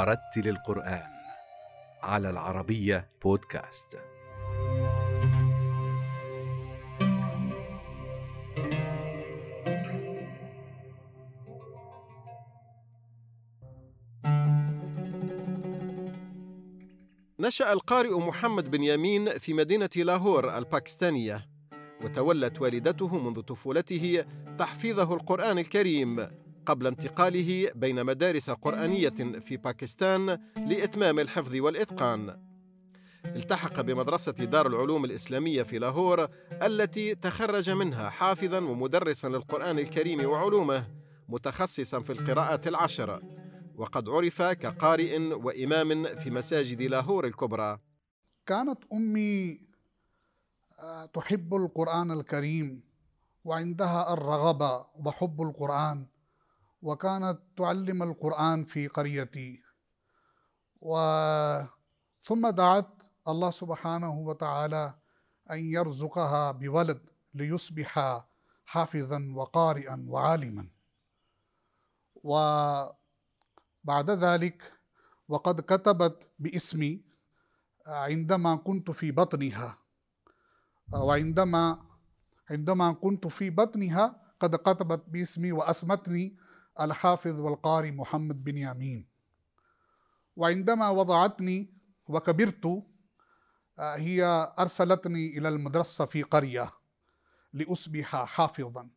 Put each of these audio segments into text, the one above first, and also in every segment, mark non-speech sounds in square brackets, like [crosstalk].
ورتل القرآن على العربية بودكاست. نشأ القارئ محمد بن يمين في مدينة لاهور الباكستانية وتولت والدته منذ طفولته تحفيظه القرآن الكريم قبل انتقاله بين مدارس قرآنية في باكستان لإتمام الحفظ والإتقان. التحق بمدرسة دار العلوم الإسلامية في لاهور التي تخرج منها حافظا ومدرسا للقرآن الكريم وعلومه متخصصا في القراءات العشر. وقد عرف كقارئ وإمام في مساجد لاهور الكبرى. كانت أمي آه، تحب القرآن الكريم وعندها الرغبة وحب القرآن. وكانت تعلم القرآن في قريتي. ثم دعت الله سبحانه وتعالى أن يرزقها بولد ليصبح حافظا وقارئا وعالما. وبعد ذلك وقد كتبت باسمي عندما كنت في بطنها. وعندما عندما كنت في بطنها قد كتبت باسمي وأسمتني الحافظ والقاري محمد بن يامين. وعندما وضعتني وكبرت آه، هي أرسلتني إلى المدرسة في قرية لأصبح حافظا.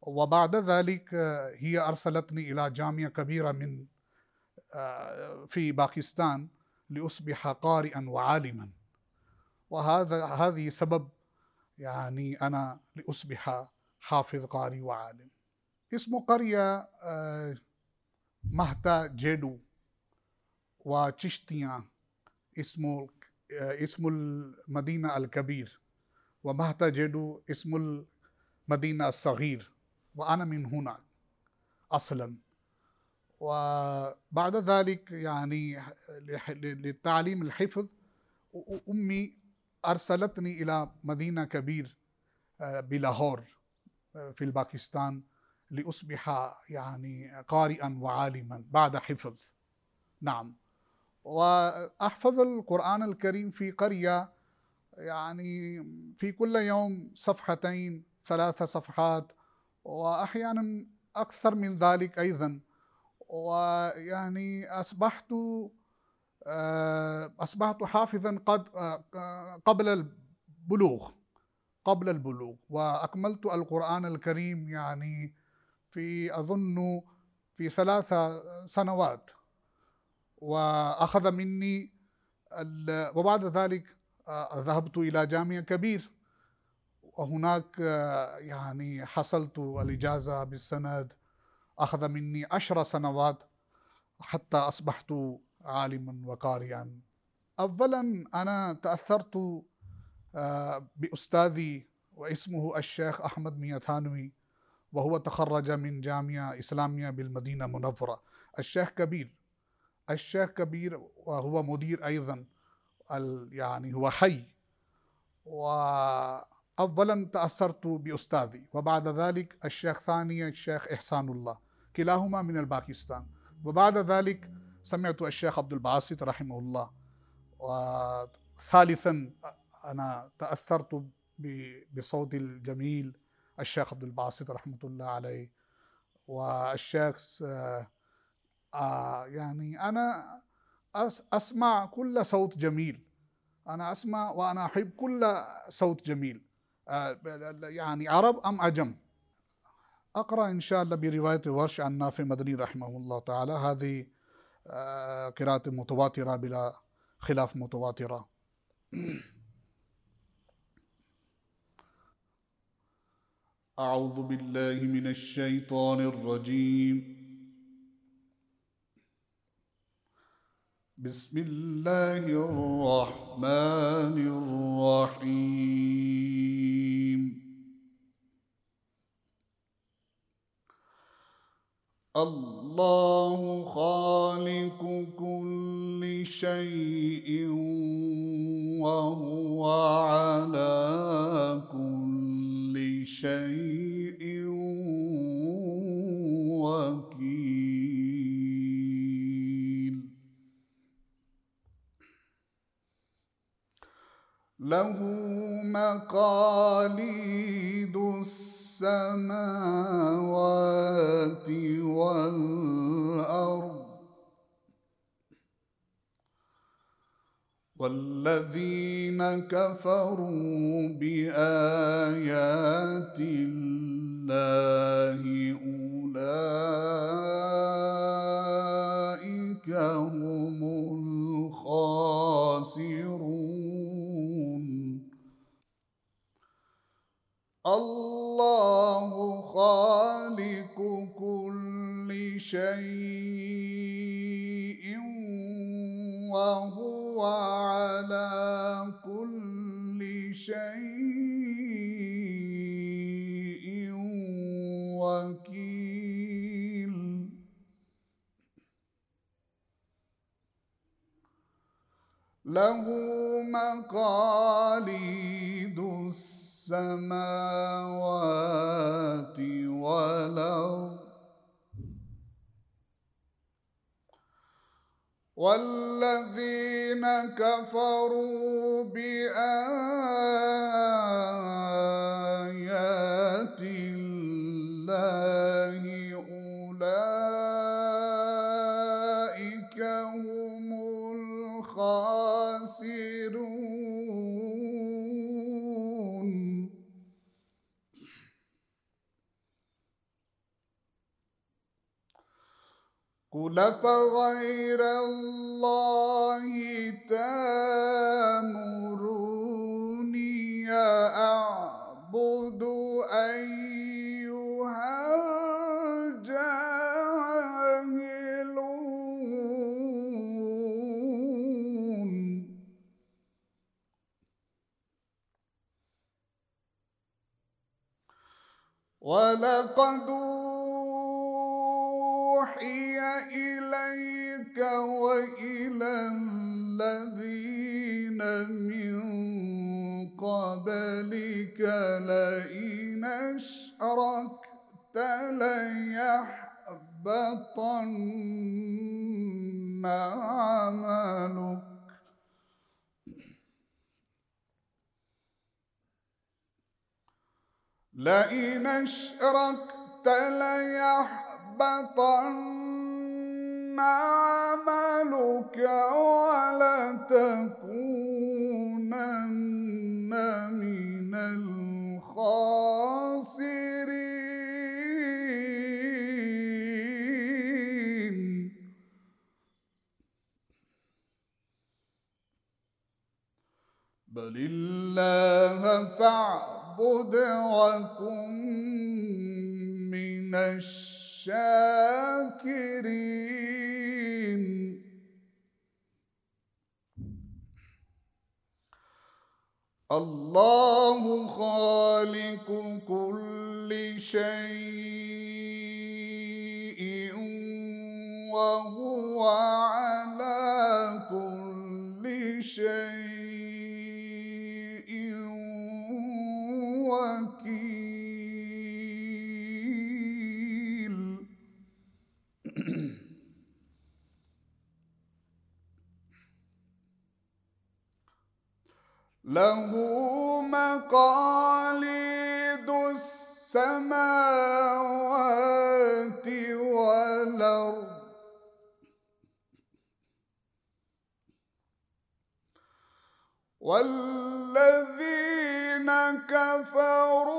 وبعد ذلك آه، هي أرسلتني إلى جامعة كبيرة من آه، في باكستان لأصبح قارئا وعالما. وهذا هذه سبب يعني أنا لأصبح حافظ قاري وعالم. اسم قرية مهتا جيدو وتشتيا اسم اسم المدينة الكبير ومهتا جيدو اسم المدينة الصغير وأنا من هناك أصلا. وبعد ذلك يعني للتعليم الحفظ أمي أرسلتني إلى مدينة كبير بلاهور في الباكستان لأصبح يعني قارئا وعالما بعد حفظ. نعم. وأحفظ القرآن الكريم في قرية يعني في كل يوم صفحتين ثلاث صفحات وأحيانا أكثر من ذلك أيضا. ويعني أصبحت أصبحت حافظا قد قبل البلوغ قبل البلوغ. وأكملت القرآن الكريم يعني في أظن في ثلاث سنوات وأخذ مني وبعد ذلك آه، ذهبت إلى جامعة كبير وهناك آه، يعني حصلت الإجازة بالسند أخذ مني عشر سنوات حتى أصبحت عالما وقارئا أولا أنا تأثرت آه، بأستاذي واسمه الشيخ أحمد ميتانوي وهو تخرج من جامعة إسلامية بالمدينة منورة. الشيخ كبير الشيخ كبير وهو مدير أيضا يعني هو حي. وأولا تأثرت بأستاذي. وبعد ذلك الشيخ ثاني الشيخ إحسان الله كلاهما من الباكستان. وبعد ذلك سمعت الشيخ عبد الباسط رحمه الله. وثالثا أنا تأثرت بصوت الجميل الشيخ عبد الباسط رحمة الله عليه والشيخ آه يعني أنا أسمع كل صوت جميل. أنا أسمع وأنا أحب كل صوت جميل. آه يعني عرب أم عجم؟ أقرأ إن شاء الله برواية ورش عن نافع مدني رحمه الله تعالى. هذه آه قراءة متواترة بلا خلاف متواترة. أعوذ بالله من الشيطان الرجيم. بسم الله الرحمن الرحيم. الله خالق كل شيء وهو على شيء وكيل. له مقاليد السماوات والأرض. والذين كفروا بآيات الله مقاليد السماوات والأرض والذين كفروا بآيات قل فغير الله ليحبطن عملك. لئن أشركت ليحبطن عملك ولتكونن من الخاسرين. بل الله فاعبد وكن من الشاكرين. الله خالق كل شيء وهو على كل شيء. وكيل. [clears throat] له مقاليد السماوات والأرض. والذين كفروا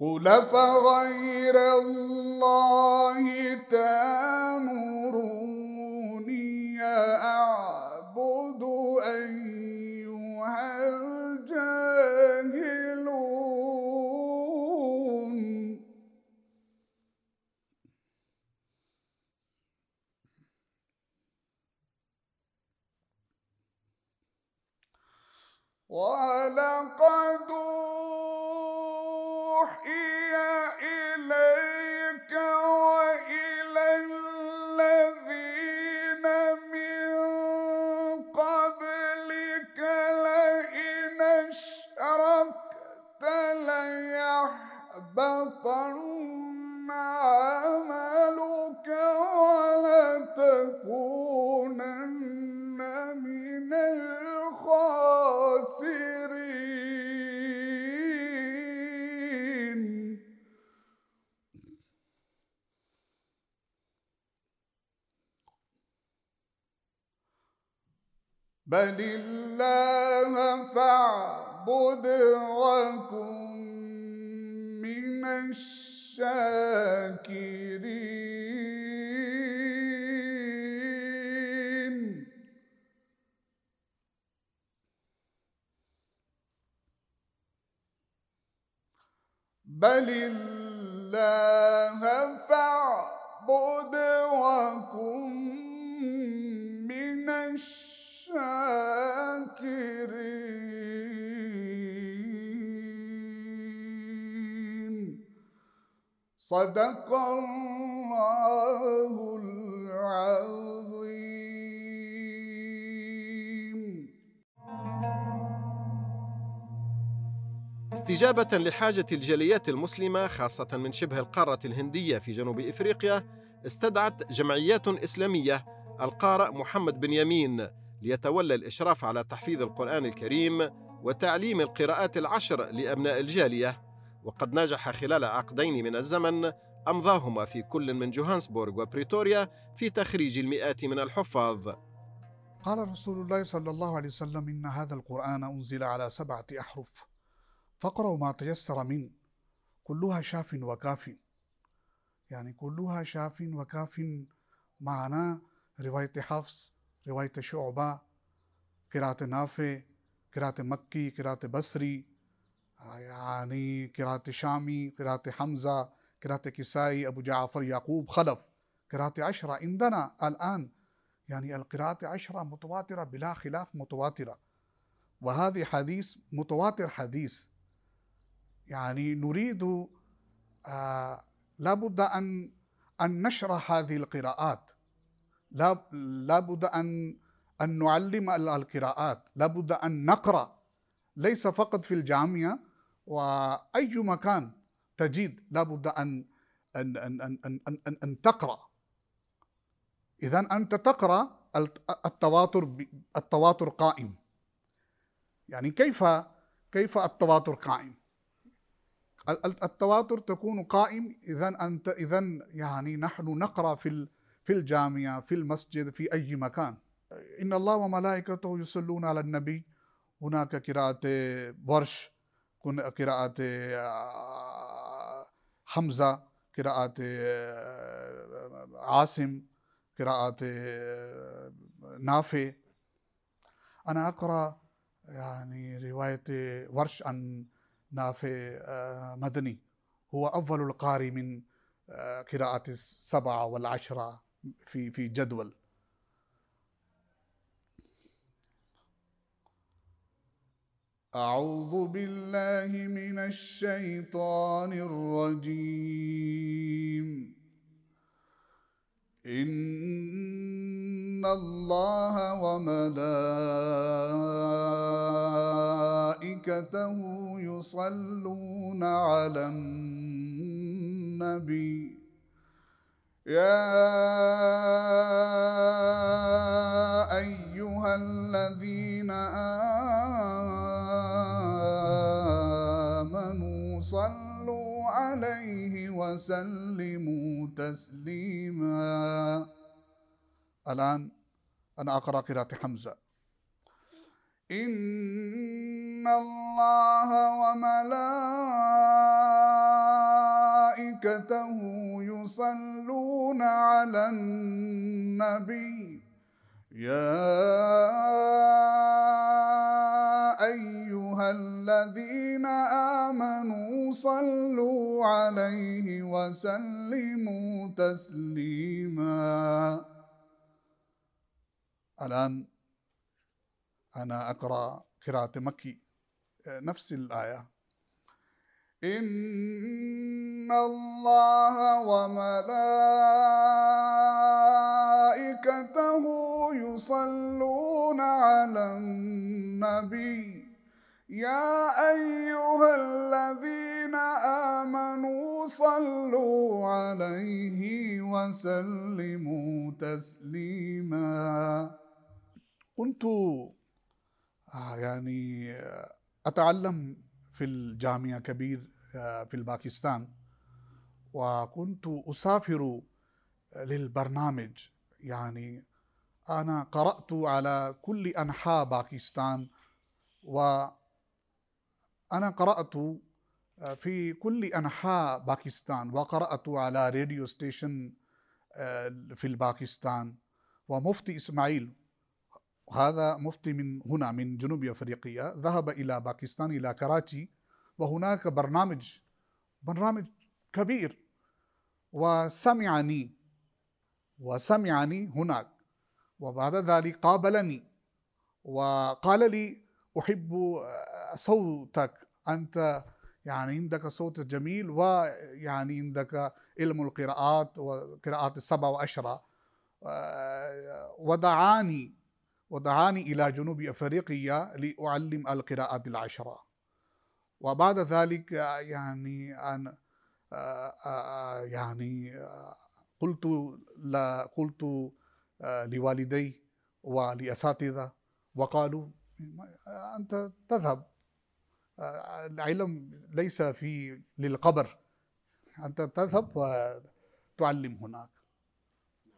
قل فغير الله تامروني أعبد أيها الجاهلون ولقد الشاكرين. بل صدق الله العظيم. استجابة لحاجة الجاليات المسلمة خاصة من شبه القارة الهندية في جنوب إفريقيا استدعت جمعيات إسلامية القارئ محمد بن يمين ليتولى الإشراف على تحفيظ القرآن الكريم وتعليم القراءات العشر لأبناء الجالية. وقد نجح خلال عقدين من الزمن أمضاهما في كل من جوهانسبورغ وبريتوريا في تخريج المئات من الحفاظ. قال رسول الله صلى الله عليه وسلم إن هذا القرآن أنزل على سبعة أحرف. فاقرأوا ما تيسر منه كلها شاف وكاف. يعني كلها شاف وكاف معناه رواية حفص رواية شعبة قراءة نافع قراءة مكي قراءة بصري يعني قراءة شامي قراءة حمزة قراءة كسائي أبو جعفر يعقوب خلف. قراءة عشرة عندنا الآن. يعني القراءة عشرة متواترة بلا خلاف متواترة. وهذه حديث متواتر حديث. يعني نريد آه لابد أن أن نشرح هذه القراءات. لا لابد أن أن نعلم ال- القراءات. لابد أن نقرأ. ليس فقط في الجامعة وأي مكان تجد لابد أن أن أن أن أن, أن, أن, إذا أنت تقرأ الت- التواتر التواتر قائم. يعني كيف كيف التواتر قائم؟ ال- ال- التواتر تكون قائم إذا انت إذا يعني نحن نقرأ في في الجامعة في المسجد في أي مكان. إن الله وملائكته يصلون على النبي. هناك قراءة ورش. قراءة آه، حمزة قراءة آه، عاصم قراءة آه، نافع. أنا أقرأ يعني رواية ورش عن نافع مدني. هو أول القارئ من قراءة السبعة والعشرة في في جدول. أعوذ بالله من الشيطان الرجيم. إن الله وملائكته يصلون على النبي. يا أيها الذين آمنوا صلوا عليه وسلموا تسليما. الآن أنا أقرأ قراءة حمزة. إن الله وملائكته يصلون على النبي. يا أيها الذين آمنوا صلوا عليه وسلموا تسليما. الآن أنا أقرأ قراءة مكي نفس الآية. إن الله وملائكته يصلون على النبي. يا أيها الذين آمنوا صلوا عليه وسلموا تسليما. كنت آه، يعني أتعلم في الجامعة كبير آه، في الباكستان. وكنت أسافر للبرنامج. يعني أنا قرأت على كل أنحاء باكستان. وأنا قرأت آه، في كل أنحاء باكستان وقرأت على radio station آه، في الباكستان. ومفتي إسماعيل هذا مفتي من هنا من جنوب أفريقيا ذهب إلى باكستان إلى كراتي وهناك برنامج برنامج كبير. وسمعني وسمعني هناك. وبعد ذلك قابلني وقال لي أحب صوتك أنت يعني عندك صوت جميل ويعني عندك علم القراءات وقراءات السبع وعشرة. ودعاني ودعاني إلى جنوب أفريقيا لأعلم القراءات العشرة. وبعد ذلك يعني أن يعني قلت لا قلت لوالدي ولأساتذة وقالوا أنت تذهب. العلم ليس في للقبر. أنت تذهب وتعلم هناك.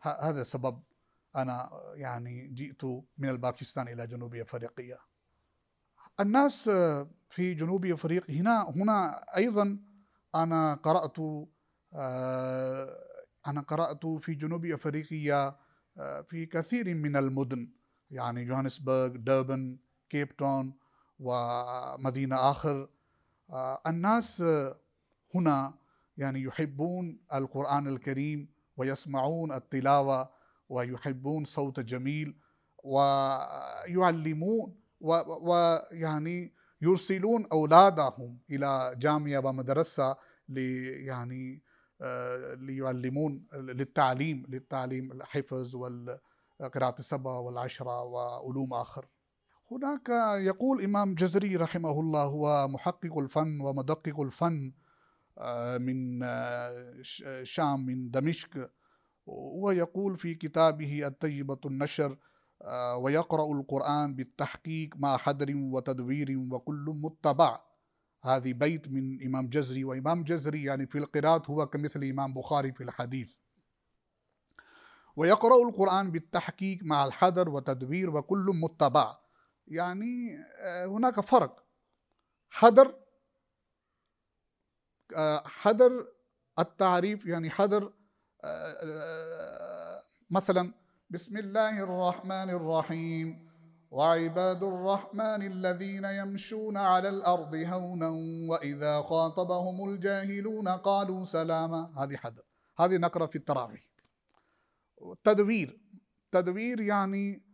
هذا سبب أنا يعني جئت من الباكستان إلى جنوب أفريقيا. الناس في جنوب أفريقيا هنا هنا أيضا أنا قرأت أنا قرأت في جنوب أفريقيا في كثير من المدن. يعني جوهانسبرغ ديربن كيب تاون ومدينة آخر. الناس هنا يعني يحبون القرآن الكريم ويسمعون التلاوة ويحبون صوت جميل ويعلمون ويعني يرسلون أولادهم إلى جامعة ومدرسة لي يعني آه، ليعلمون للتعليم للتعليم الحفظ والقراءة السبع والعشرة وعلوم آخر. هناك يقول إمام جزري رحمه الله هو محقق الفن ومدقق الفن آه، من آه، شام من دمشق. ويقول في كتابه الطيبة النشر آه، ويقرأ القرآن بالتحقيق مع حدر وتدوير وكل متبع. هذه بيت من إمام جزري. وإمام جزري يعني في القراءة هو كمثل إمام بخاري في الحديث. ويقرأ القرآن بالتحقيق مع الحدر وتدوير وكل متبع. يعني آه، هناك فرق. حدر آه، حدر التعريف يعني حدر مثلا بسم الله الرحمن الرحيم وعباد الرحمن الذين يمشون على الأرض هونا وإذا خاطبهم الجاهلون قالوا سلاما. هذه حد هذه نقرأ في التراويح. تدوير. تدوير يعني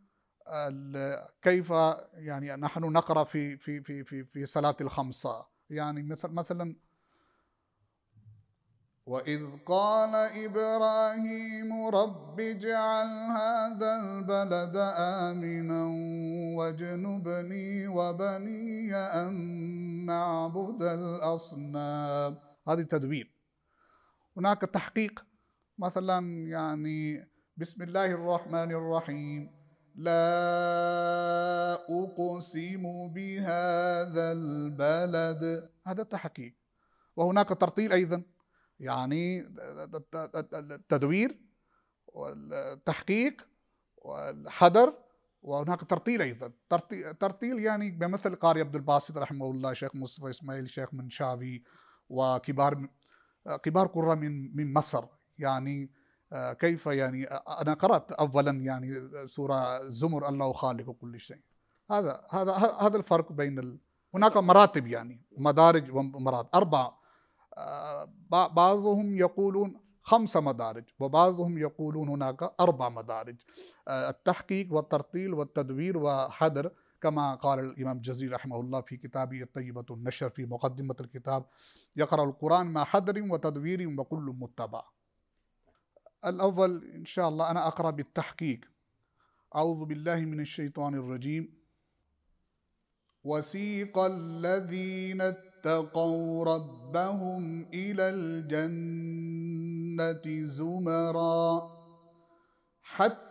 كيف يعني نحن نقرأ في في في في في صلاة الخمسة؟ يعني مثل مثلا وإذ قال إبراهيم رب اجعل هذا البلد آمنا واجنبني وبني أن نعبد الأصنام. هذه تدوير. هناك تحقيق. مثلا يعني بسم الله الرحمن الرحيم. لا أقسم بهذا البلد. هذا تحقيق وهناك ترطيل أيضا. يعني التدوير والتحقيق والحذر وهناك ترتيل أيضا. ترتيل يعني بمثل قاري عبد الباسط رحمه الله شيخ مصطفى إسماعيل شيخ منشاوي وكبار كبار قراء من من مصر. يعني كيف يعني أنا قرأت اولا يعني سورة زمر الله خالق كل شيء. هذا هذا هذا الفرق بين ال... هناك مراتب يعني مدارج ومراتب أربع بعضهم يقولون خمس مدارج وبعضهم يقولون هناك أربع مدارج. التحقيق والترتيل والتدوير وحدر كما قال الإمام الجزري رحمه الله في كتابه الطيبة النشر في مقدمة الكتاب يقرأ القرآن مع حذر وتدوير وكل متبع. الأول إن شاء الله أنا أقرأ بالتحقيق. أعوذ بالله من الشيطان الرجيم. وسيق الذين اتقوا ربهم إلى الجنة زمرًا حتى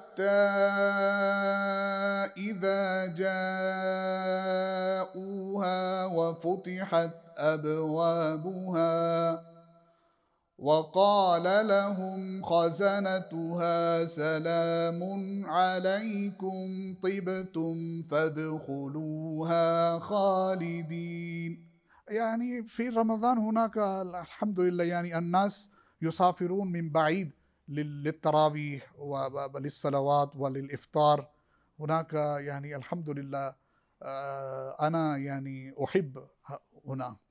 إذا جاءوها وفتحت أبوابها وقال لهم خزنتها سلام عليكم طبتم فادخلوها خالدين. يعني في رمضان هناك الحمد لله يعني الناس يسافرون من بعيد للتراويح وللصلوات وللإفطار. هناك يعني الحمد لله آه، أنا يعني أحب هنا.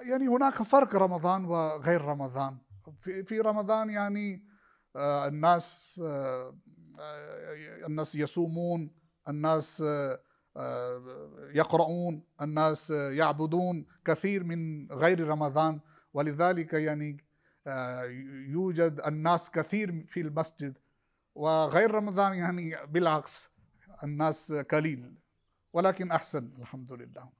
يعني هناك فرق رمضان وغير رمضان. في في رمضان يعني آه، الناس آه، الناس يصومون الناس يقرؤون الناس يعبدون كثير من غير رمضان. ولذلك يعني آه، يوجد الناس كثير في المسجد. وغير رمضان يعني بالعكس الناس قليل. ولكن أحسن الحمد لله.